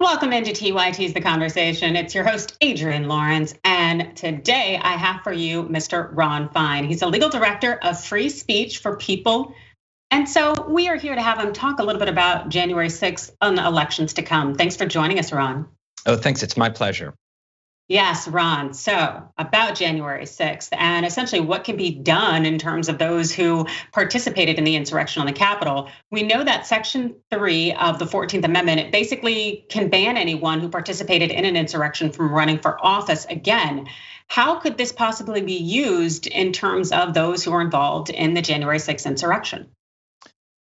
Welcome into TYT's The Conversation. It's your host, Adrienne Lawrence. And today I have for you Mr. Ron Fein. He's a legal director of free speech for people. And so we are here to have him talk a little bit about January 6th and the elections to come. Thanks for joining us, Ron. Oh, thanks. It's my pleasure. Yes, Ron. So, about January 6th and essentially what can be done in terms of those who participated in the insurrection on the Capitol. We know that Section 3 of the 14th Amendment it basically can ban anyone who participated in an insurrection from running for office again. How could this possibly be used in terms of those who were involved in the January 6th insurrection?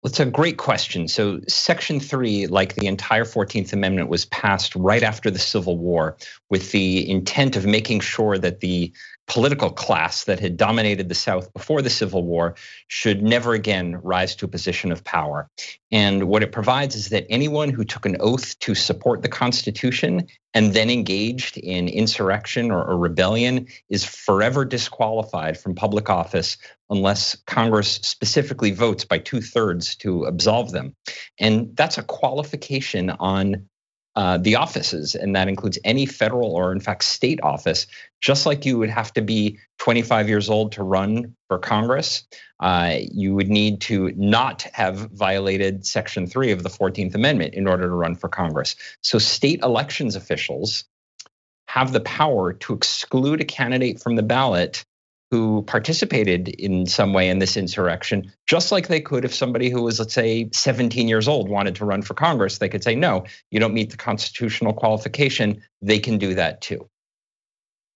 It's a great question. So, Section 3, like the entire 14th Amendment, was passed right after the Civil War with the intent of making sure that the political class that had dominated the South before the Civil War should never again rise to a position of power. And what it provides is that anyone who took an oath to support the Constitution and then engaged in insurrection or, or rebellion is forever disqualified from public office unless Congress specifically votes by two thirds to absolve them. And that's a qualification on uh, the offices, and that includes any federal or, in fact, state office. Just like you would have to be 25 years old to run for Congress, uh, you would need to not have violated Section 3 of the 14th Amendment in order to run for Congress. So, state elections officials have the power to exclude a candidate from the ballot who participated in some way in this insurrection, just like they could if somebody who was, let's say, 17 years old wanted to run for Congress, they could say, no, you don't meet the constitutional qualification. They can do that too.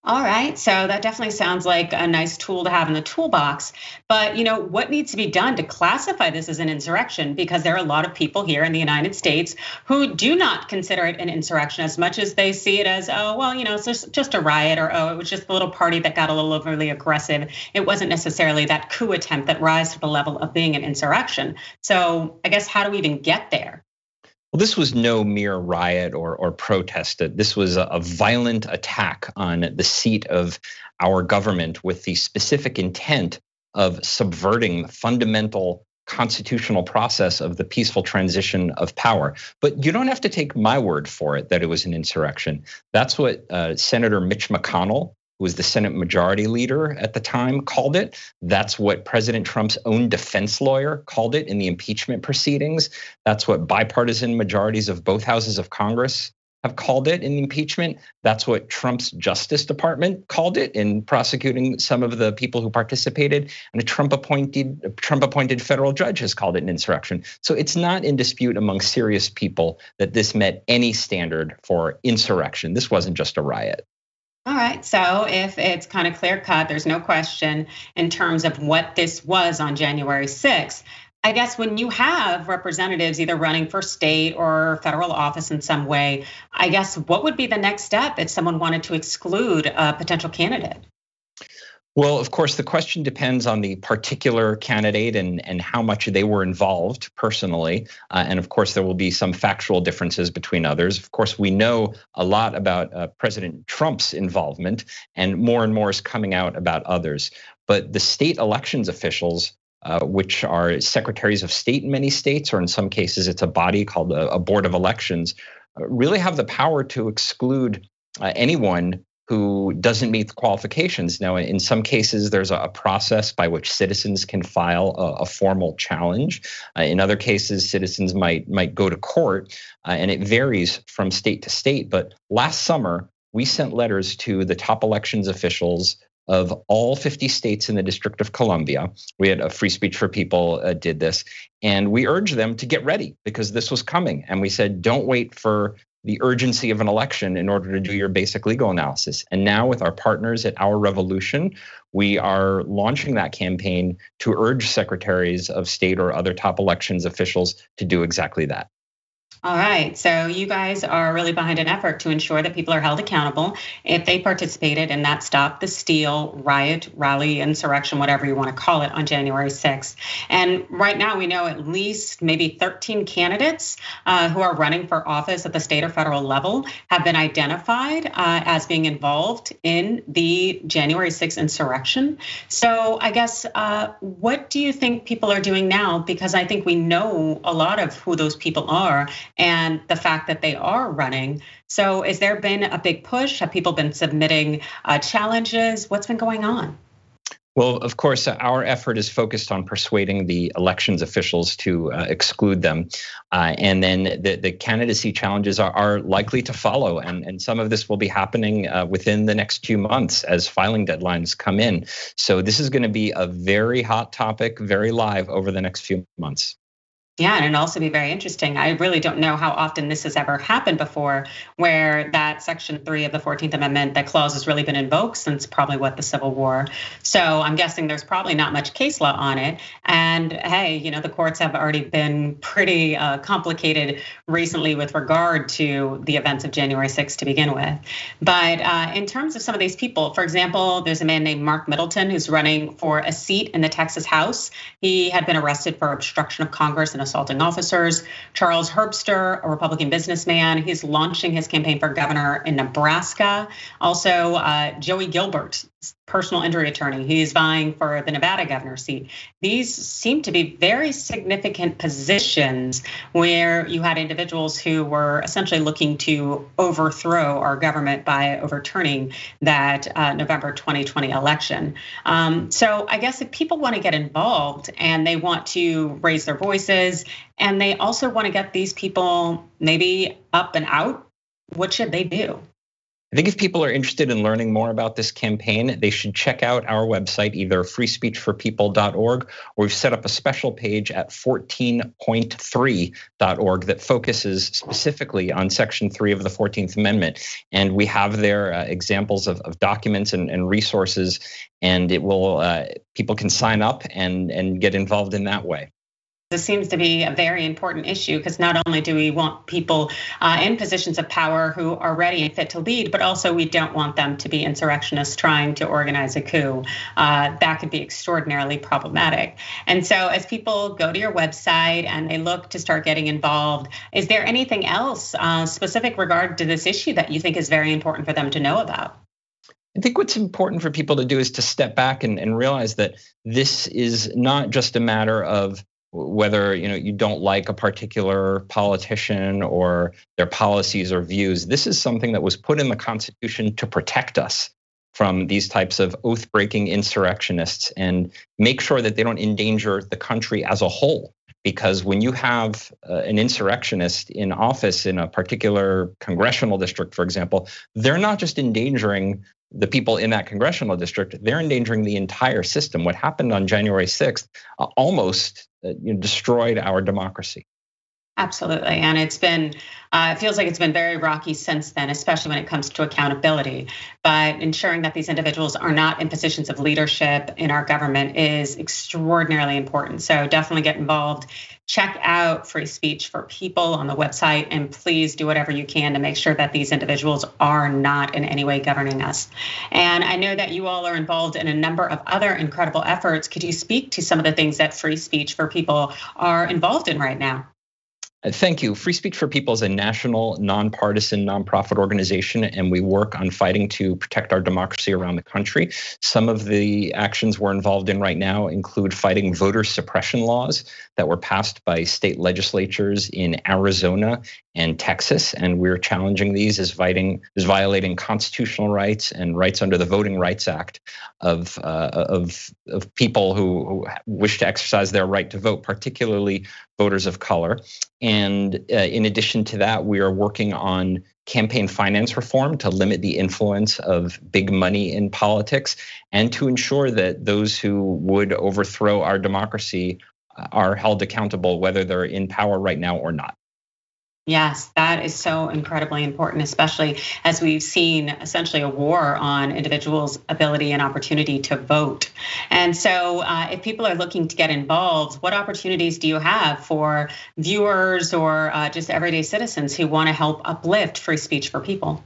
All right, so that definitely sounds like a nice tool to have in the toolbox. But you know, what needs to be done to classify this as an insurrection? Because there are a lot of people here in the United States who do not consider it an insurrection as much as they see it as, oh, well, you know, it's just a riot, or oh, it was just a little party that got a little overly aggressive. It wasn't necessarily that coup attempt that rise to the level of being an insurrection. So I guess how do we even get there? Well, this was no mere riot or, or protest. This was a, violent attack on the seat of our government with the specific intent of subverting the fundamental constitutional process of the peaceful transition of power. But you don't have to take my word for it that it was an insurrection. That's what uh, Senator Mitch McConnell who was the Senate Majority Leader at the time, called it. That's what President Trump's own defense lawyer called it in the impeachment proceedings. That's what bipartisan majorities of both houses of Congress have called it in impeachment. That's what Trump's Justice Department called it in prosecuting some of the people who participated. And a Trump appointed Trump appointed federal judge has called it an insurrection. So it's not in dispute among serious people that this met any standard for insurrection. This wasn't just a riot. All right, so if it's kind of clear cut, there's no question in terms of what this was on January 6th. I guess when you have representatives either running for state or federal office in some way, I guess what would be the next step if someone wanted to exclude a potential candidate? Well, of course, the question depends on the particular candidate and, and how much they were involved personally. Uh, and of course, there will be some factual differences between others. Of course, we know a lot about uh, President Trump's involvement, and more and more is coming out about others. But the state elections officials uh, which are secretaries of state in many states, or in some cases, it's a body called a, a board of elections, uh, really have the power to exclude uh, anyone who doesn't meet the qualifications. Now, in some cases, there's a process by which citizens can file a, a formal challenge. Uh, in other cases, citizens might might go to court, uh, and it varies from state to state. But last summer, we sent letters to the top elections officials of all 50 states in the District of Columbia. We had a Free Speech for People uh, did this, and we urged them to get ready because this was coming. And we said, don't wait for the urgency of an election in order to do your basic legal analysis. And now, with our partners at Our Revolution, we are launching that campaign to urge secretaries of state or other top elections officials to do exactly that. All right, so you guys are really behind an effort to ensure that people are held accountable if they participated in that Stop the Steal riot, rally, insurrection, whatever you want to call it, on January 6th. And right now, we know at least maybe 13 candidates uh, who are running for office at the state or federal level have been identified uh, as being involved in the January 6th insurrection. So I guess, uh, what do you think people are doing now? Because I think we know a lot of who those people are and the fact that they are running. So, has there been a big push? Have people been submitting uh, challenges? What's been going on? Well, of course, our effort is focused on persuading the elections officials to uh, exclude them. Uh, and then the, the candidacy challenges are, are, likely to follow. And, and some of this will be happening uh, within the next few months as filing deadlines come in. So this is going to be a very hot topic, very live over the next few months. Yeah, and it'd also be very interesting. I really don't know how often this has ever happened before, where that Section 3 of the 14th Amendment, that clause has really been invoked since probably what the Civil War. So I'm guessing there's probably not much case law on it. And hey, you know, the courts have already been pretty uh, complicated recently with regard to the events of January 6th to begin with. But uh, in terms of some of these people, for example, there's a man named Mark Middleton who's running for a seat in the Texas House. He had been arrested for obstruction of Congress and assaulting officers. Charles Herbster, a Republican businessman, he's launching his campaign for governor in Nebraska. Also, uh, Joey Gilbert, personal injury attorney. He's vying for the Nevada governor seat. These seem to be very significant positions where you had individuals who were essentially looking to overthrow our government by overturning that uh, November 2020 election. Um, so I guess if people want to get involved and they want to raise their voices and they also want to get these people maybe up and out, what should they do? I think if people are interested in learning more about this campaign, they should check out our website, either freespeechforpeople.org, or we've set up a special page at 14point3.org that focuses specifically on Section 3 of the 14th Amendment. And we have there uh, examples of, of documents and, and, resources, and it will uh, people can sign up and, and get involved in that way. This seems to be a very important issue because not only do we want people uh, in positions of power who are ready and fit to lead, but also we don't want them to be insurrectionists trying to organize a coup. Uh, that could be extraordinarily problematic. And so, as people go to your website and they look to start getting involved, is there anything else uh, specific regard to this issue that you think is very important for them to know about? I think what's important for people to do is to step back and, and realize that this is not just a matter of whether you know you don't like a particular politician or their policies or views this is something that was put in the constitution to protect us from these types of oath breaking insurrectionists and make sure that they don't endanger the country as a whole because when you have uh, an insurrectionist in office in a particular congressional district for example they're not just endangering the people in that congressional district, they're endangering the entire system. What happened on January 6th uh, almost uh, you know, destroyed our democracy. Absolutely. And it's been, uh, it feels like it's been very rocky since then, especially when it comes to accountability. But ensuring that these individuals are not in positions of leadership in our government is extraordinarily important. So definitely get involved. Check out Free Speech for People on the website and please do whatever you can to make sure that these individuals are not in any way governing us. And I know that you all are involved in a number of other incredible efforts. Could you speak to some of the things that Free Speech for People are involved in right now? Uh, thank you. Free Speech for People is a national, nonpartisan, nonprofit organization, and we work on fighting to protect our democracy around the country. Some of the actions we're involved in right now include fighting voter suppression laws that were passed by state legislatures in Arizona and Texas, and we're challenging these as, violating, as violating constitutional rights and rights under the Voting Rights Act of uh, of of people who, wish to exercise their right to vote, particularly voters of color. And uh, in addition to that, we are working on campaign finance reform to limit the influence of big money in politics and to ensure that those who would overthrow our democracy are held accountable, whether they're in power right now or not. Yes, that is so incredibly important, especially as we've seen essentially a war on individuals' ability and opportunity to vote. And so, uh, if people are looking to get involved, what opportunities do you have for viewers or uh, just everyday citizens who want to help uplift free speech for people?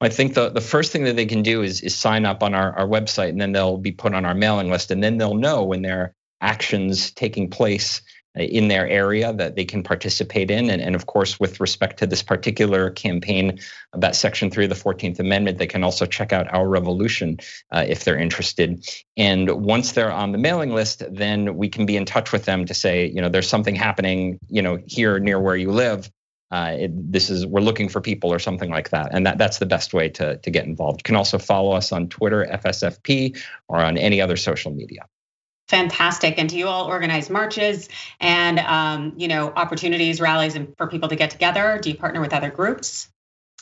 I think the, the first thing that they can do is, is sign up on our, our website, and then they'll be put on our mailing list, and then they'll know when there are actions taking place in their area that they can participate in. And, and, of course, with respect to this particular campaign about Section 3 of the 14th Amendment, they can also check out Our Revolution uh, if they're interested. And once they're on the mailing list, then we can be in touch with them to say, you know, there's something happening, you know, here near where you live. uh, it, this is we're looking for people or something like that and that, that's the best way to, to get involved you can also follow us on twitter fsfp or on any other social media fantastic and do you all organize marches and um, you know opportunities rallies and for people to get together do you partner with other groups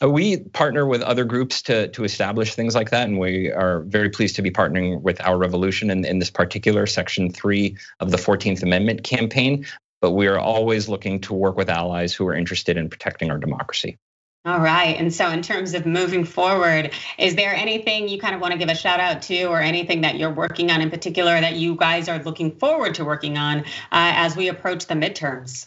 uh, we partner with other groups to to establish things like that, and we are very pleased to be partnering with Our Revolution in, in this particular Section 3 of the 14th Amendment campaign. But we are always looking to work with allies who are interested in protecting our democracy. All right. And so, in terms of moving forward, is there anything you kind of want to give a shout out to, or anything that you're working on in particular that you guys are looking forward to working on uh, as we approach the midterms?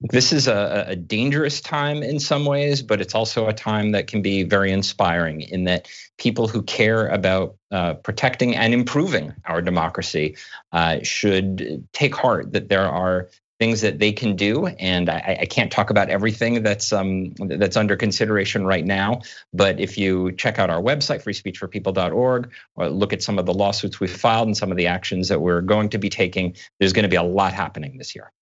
This is a, a, dangerous time in some ways, but it's also a time that can be very inspiring in that people who care about uh, protecting and improving our democracy uh, should take heart that there are things that they can do. And I, I can't talk about everything that's um, that's under consideration right now. But if you check out our website, freespeechforpeople.org, or look at some of the lawsuits we've filed and some of the actions that we're going to be taking, there's going to be a lot happening this year.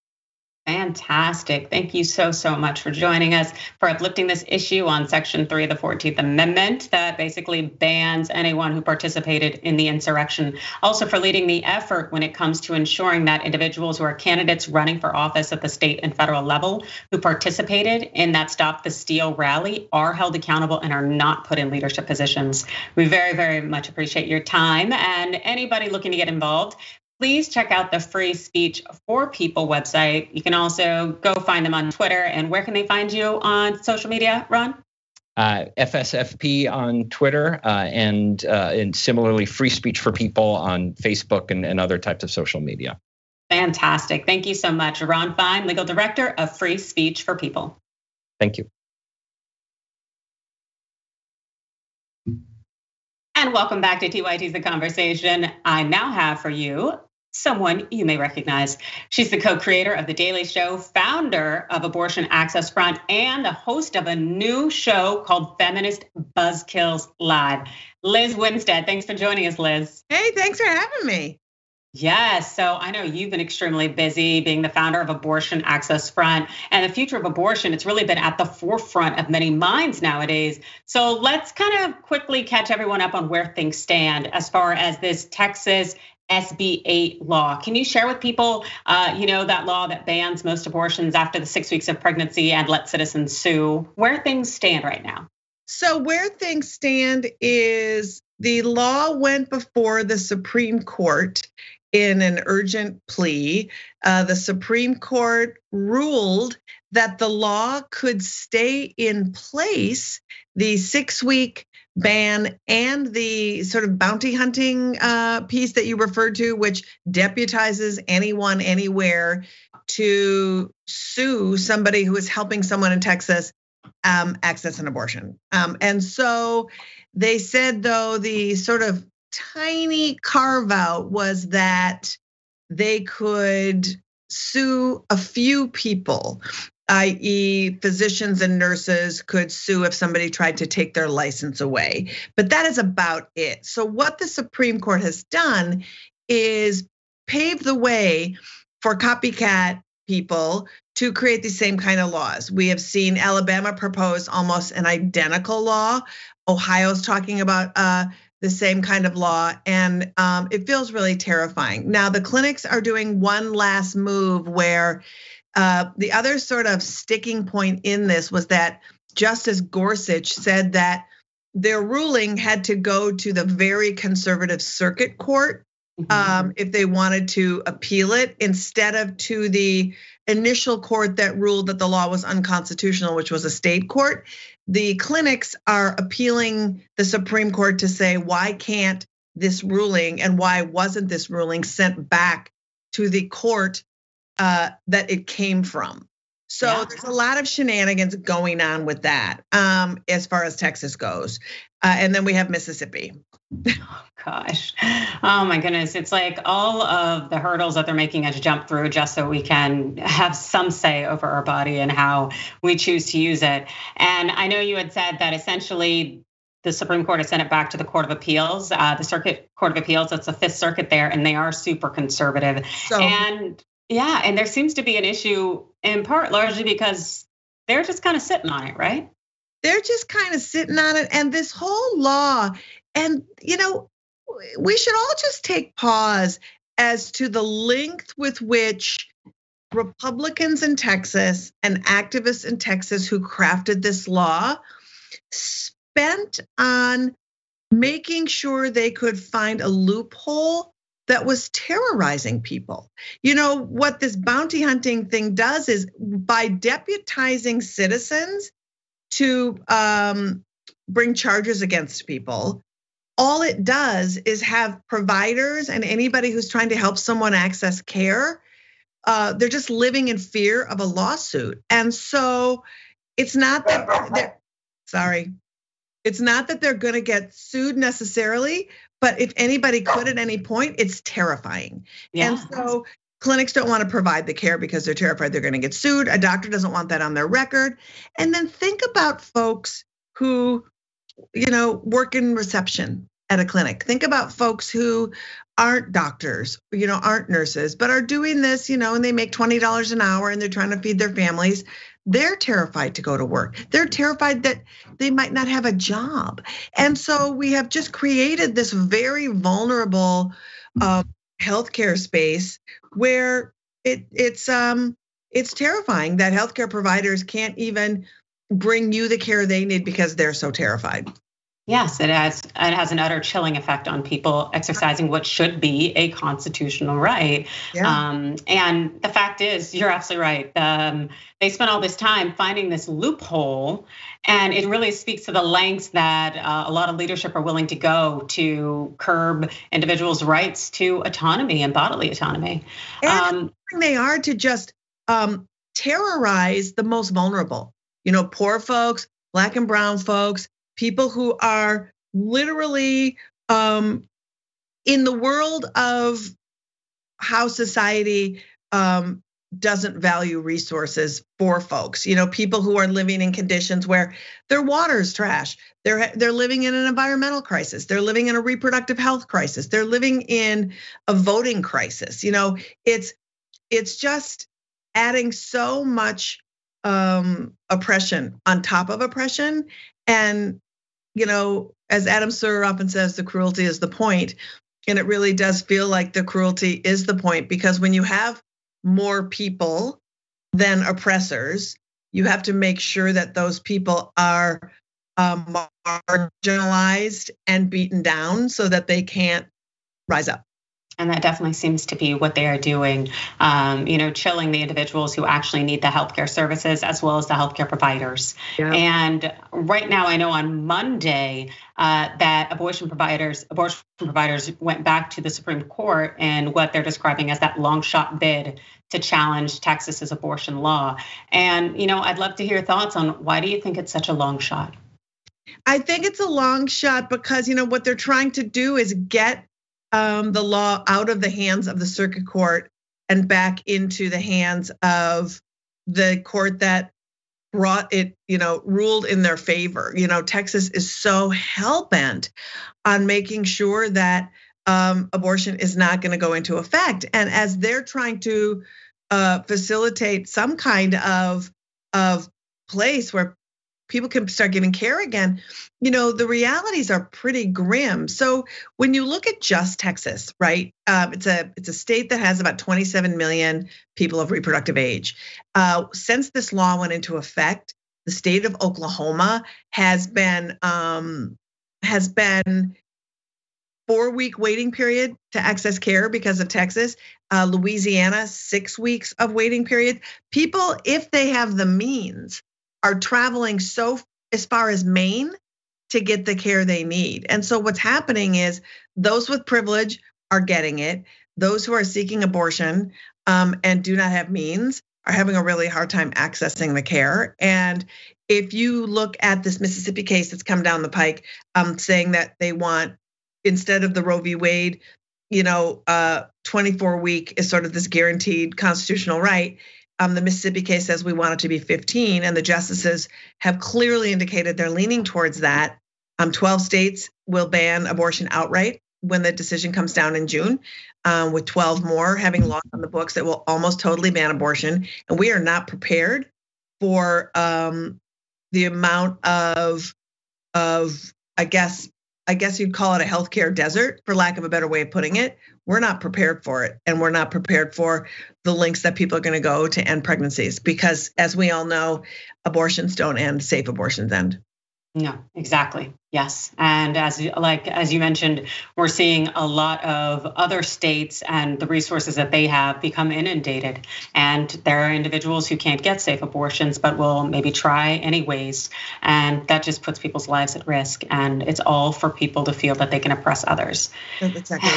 Fantastic. Thank you so, so much for joining us for uplifting this issue on Section 3 of the 14th Amendment that basically bans anyone who participated in the insurrection. Also, for leading the effort when it comes to ensuring that individuals who are candidates running for office at the state and federal level who participated in that Stop the Steal rally are held accountable and are not put in leadership positions. We very, very much appreciate your time. And anybody looking to get involved, please check out the Free Speech for People website. You can also go find them on Twitter. And where can they find you on social media, Ron? Uh, FSFP on Twitter, uh, and uh, and similarly Free Speech for People on Facebook and, and other types of social media. Fantastic. Thank you so much. Ron Fein, Legal Director of Free Speech for People. Thank you. And welcome back to TYT's The Conversation. I now have for you someone you may recognize. She's the co creator of The Daily Show, founder of Abortion Access Front, and the host of a new show called Feminist Buzzkills Live. Lizz Winstead, thanks for joining us, Lizz. Hey, thanks for having me. Yes. So I know you've been extremely busy being the founder of Abortion Access Front and the future of abortion. It's really been at the forefront of many minds nowadays. So let's kind of quickly catch everyone up on where things stand as far as this Texas SB 8 law. Can you share with people, uh, you know, that law that bans most abortions after the six weeks of pregnancy and let citizens sue, where things stand right now? So, where things stand is the law went before the Supreme Court in an urgent plea. Uh, the Supreme Court ruled that the law could stay in place the six week ban and the sort of bounty hunting uh, piece that you referred to, which deputizes anyone anywhere to sue somebody who is helping someone in Texas um, access an abortion. Um, and so they said, though, the sort of tiny carve out was that they could sue a few people i.e., physicians and nurses could sue if somebody tried to take their license away. But that is about it. So, what the Supreme Court has done is pave the way for copycat people to create the same kind of laws. We have seen Alabama propose almost an identical law. Ohio's talking about uh, the same kind of law, and um, it feels really terrifying. Now, the clinics are doing one last move where uh, the other sort of sticking point in this was that Justice Gorsuch said that their ruling had to go to the very conservative circuit court mm-hmm. um, if they wanted to appeal it instead of to the initial court that ruled that the law was unconstitutional, which was a state court. The clinics are appealing the Supreme Court to say, why can't this ruling and why wasn't this ruling sent back to the court uh, that it came from. So yeah. there's a lot of shenanigans going on with that um, as far as Texas goes. Uh, and then we have Mississippi. Oh gosh. Oh my goodness. It's like all of the hurdles that they're making us jump through just so we can have some say over our body and how we choose to use it. And I know you had said that essentially the Supreme Court has sent it back to the Court of Appeals, uh, the Circuit Court of Appeals. That's the Fifth Circuit there, and they are super conservative. So, and yeah, and there seems to be an issue in part largely because they're just kind of sitting on it, right? They're just kind of sitting on it. And this whole law, and you know, we should all just take pause as to the length with which Republicans in Texas and activists in Texas who crafted this law spent on making sure they could find a loophole that was terrorizing people. You know, what this bounty hunting thing does is by deputizing citizens to um, bring charges against people, all it does is have providers and anybody who's trying to help someone access care. Uh, they're just living in fear of a lawsuit. And so it's not that they're, sorry, it's not that they're going to get sued necessarily, but if anybody could at any point, it's terrifying. Yeah. And so clinics don't want to provide the care because they're terrified they're going to get sued. A doctor doesn't want that on their record. And then think about folks who, you know, work in reception at a clinic. Think about folks who aren't doctors, you know, aren't nurses, but are doing this, you know, and they make $20 an hour and they're trying to feed their families. They're terrified to go to work. They're terrified that they might not have a job. And so we have just created this very vulnerable uh, healthcare space where it, it's um it's terrifying that healthcare providers can't even bring you the care they need because they're so terrified. Yes, it has it has an utter chilling effect on people exercising what should be a constitutional right. Yeah. Um, and the fact is, you're absolutely right. Um, they spent all this time finding this loophole, and it really speaks to the lengths that uh, a lot of leadership are willing to go to curb individuals' rights to autonomy and bodily autonomy. And um, they are to just um, terrorize the most vulnerable. You know, poor folks, black and brown folks people who are literally um, in the world of how society um, doesn't value resources for folks. You know, people who are living in conditions where their water is trash. They're they're living in an environmental crisis. They're living in a reproductive health crisis. They're living in a voting crisis. You know, it's it's just adding so much um, oppression on top of oppression, and you know, as Adam Serwer often says, the cruelty is the point. And it really does feel like the cruelty is the point because when you have more people than oppressors, you have to make sure that those people are um, marginalized and beaten down so that they can't rise up. And that definitely seems to be what they are doing, um, you know, chilling the individuals who actually need the healthcare services as well as the healthcare providers. Yeah. And right now, I know on Monday uh, that abortion providers, abortion providers went back to the Supreme Court and what they're describing as that long shot bid to challenge Texas's abortion law. And you know, I'd love to hear thoughts on why do you think it's such a long shot? I think it's a long shot because you know what they're trying to do is get um, the law out of the hands of the circuit court and back into the hands of the court that brought it, you know, ruled in their favor. You know, Texas is so hell bent on making sure that um, abortion is not going to go into effect. And as they're trying to uh, facilitate some kind of of place where people can start giving care again, you know, the realities are pretty grim. So when you look at just Texas, right? Um, it's a it's a state that has about 27 million people of reproductive age. Uh, since this law went into effect, the state of Oklahoma has been um, has been four week waiting period to access care because of Texas. Uh, Louisiana, six weeks of waiting period. People, if they have the means, are traveling so as far as Maine to get the care they need. And so what's happening is those with privilege are getting it. Those who are seeking abortion um, and do not have means are having a really hard time accessing the care. And if you look at this Mississippi case that's come down the pike, um, saying that they want instead of the Roe v. Wade, you know, uh, 24 week is sort of this guaranteed constitutional right um, the Mississippi case says we want it to be 15, and the justices have clearly indicated they're leaning towards that. Um, 12 states will ban abortion outright when the decision comes down in June, um, with 12 more having laws on the books that will almost totally ban abortion. And we are not prepared for um, the amount of of I guess I guess you'd call it a healthcare desert, for lack of a better way of putting it. We're not prepared for it, and we're not prepared for the links that people are going to go to end pregnancies because, as we all know, abortions don't end; safe abortions end. No, exactly. Yes, and as like as you mentioned, we're seeing a lot of other states and the resources that they have become inundated, and there are individuals who can't get safe abortions but will maybe try anyways, and that just puts people's lives at risk. And it's all for people to feel that they can oppress others. That's exactly.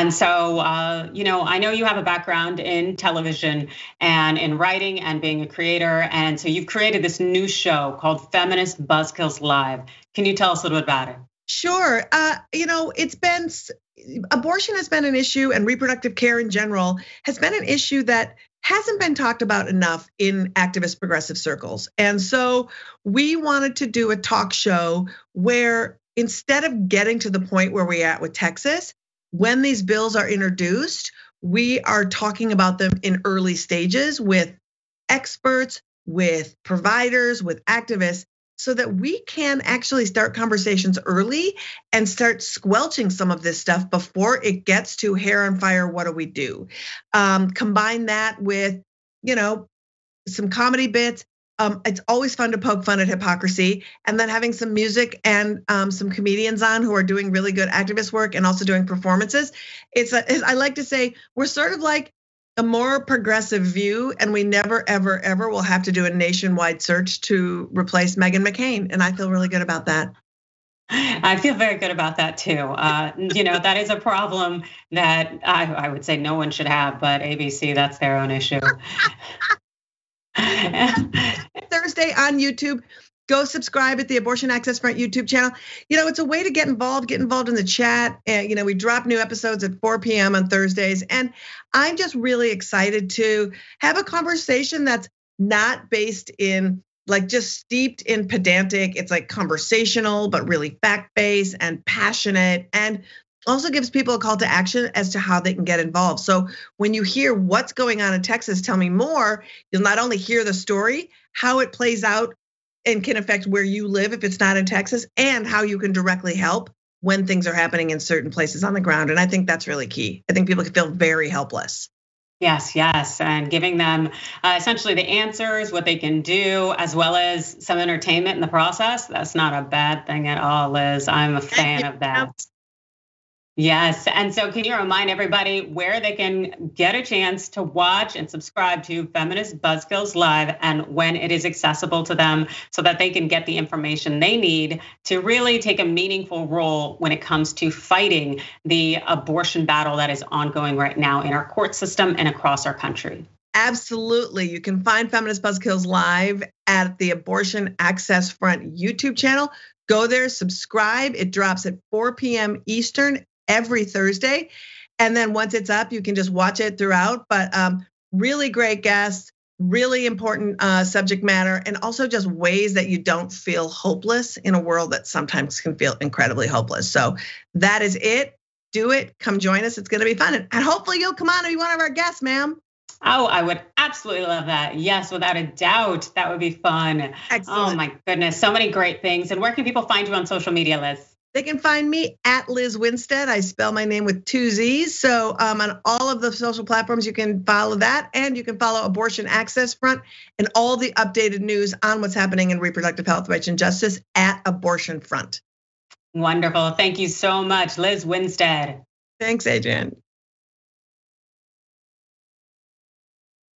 And so, uh, you know, I know you have a background in television and in writing and being a creator. And so you've created this new show called Feminist Buzzkills Live. Can you tell us a little bit about it? Sure. Uh, you know, it's been abortion has been an issue and reproductive care in general has been an issue that hasn't been talked about enough in activist progressive circles. And so we wanted to do a talk show where instead of getting to the point where we're at with Texas, when these bills are introduced, we are talking about them in early stages with experts, with providers, with activists, so that we can actually start conversations early and start squelching some of this stuff before it gets to hair on fire. What do we do? Um, combine that with, you know, some comedy bits um, it's always fun to poke fun at hypocrisy, and then having some music and um, some comedians on who are doing really good activist work and also doing performances. It's a, I like to say we're sort of like a more progressive view, and we never, ever, ever will have to do a nationwide search to replace Meghan McCain, and I feel really good about that. I feel very good about that too. Uh, you know, that is a problem that I, I would say no one should have, but ABC, that's their own issue. Thursday on YouTube. Go subscribe at the Abortion Access Front YouTube channel. You know, it's a way to get involved, get involved in the chat. And, you know, we drop new episodes at 4 p.m. on Thursdays. And I'm just really excited to have a conversation that's not based in like just steeped in pedantic. It's like conversational, but really fact based and passionate. And also gives people a call to action as to how they can get involved. So when you hear what's going on in Texas, tell me more. You'll not only hear the story, how it plays out and can affect where you live if it's not in Texas, and how you can directly help when things are happening in certain places on the ground. And I think that's really key. I think people can feel very helpless. Yes, yes, and giving them uh, essentially the answers, what they can do, as well as some entertainment in the process. That's not a bad thing at all, Lizz. I'm a fan of that. Yes. And so, can you remind everybody where they can get a chance to watch and subscribe to Feminist Buzzkills Live and when it is accessible to them so that they can get the information they need to really take a meaningful role when it comes to fighting the abortion battle that is ongoing right now in our court system and across our country? Absolutely. You can find Feminist Buzzkills Live at the Abortion Access Front YouTube channel. Go there, subscribe. It drops at 4 p.m. Eastern every Thursday. And then once it's up, you can just watch it throughout. But um, really great guests, really important uh, subject matter, and also just ways that you don't feel hopeless in a world that sometimes can feel incredibly hopeless. So that is it. Do it. Come join us. It's going to be fun. And hopefully you'll come on and be one of our guests, ma'am. Oh, I would absolutely love that. Yes, without a doubt. That would be fun. Excellent. Oh my goodness. So many great things. And where can people find you on social media, Lizz? They can find me at Lizz Winstead. I spell my name with two Z's. So um, on all of the social platforms, you can follow that. And you can follow Abortion Access Front and all the updated news on what's happening in reproductive health rights and justice at Abortion Front. Wonderful. Thank you so much, Lizz Winstead. Thanks, Adrienne.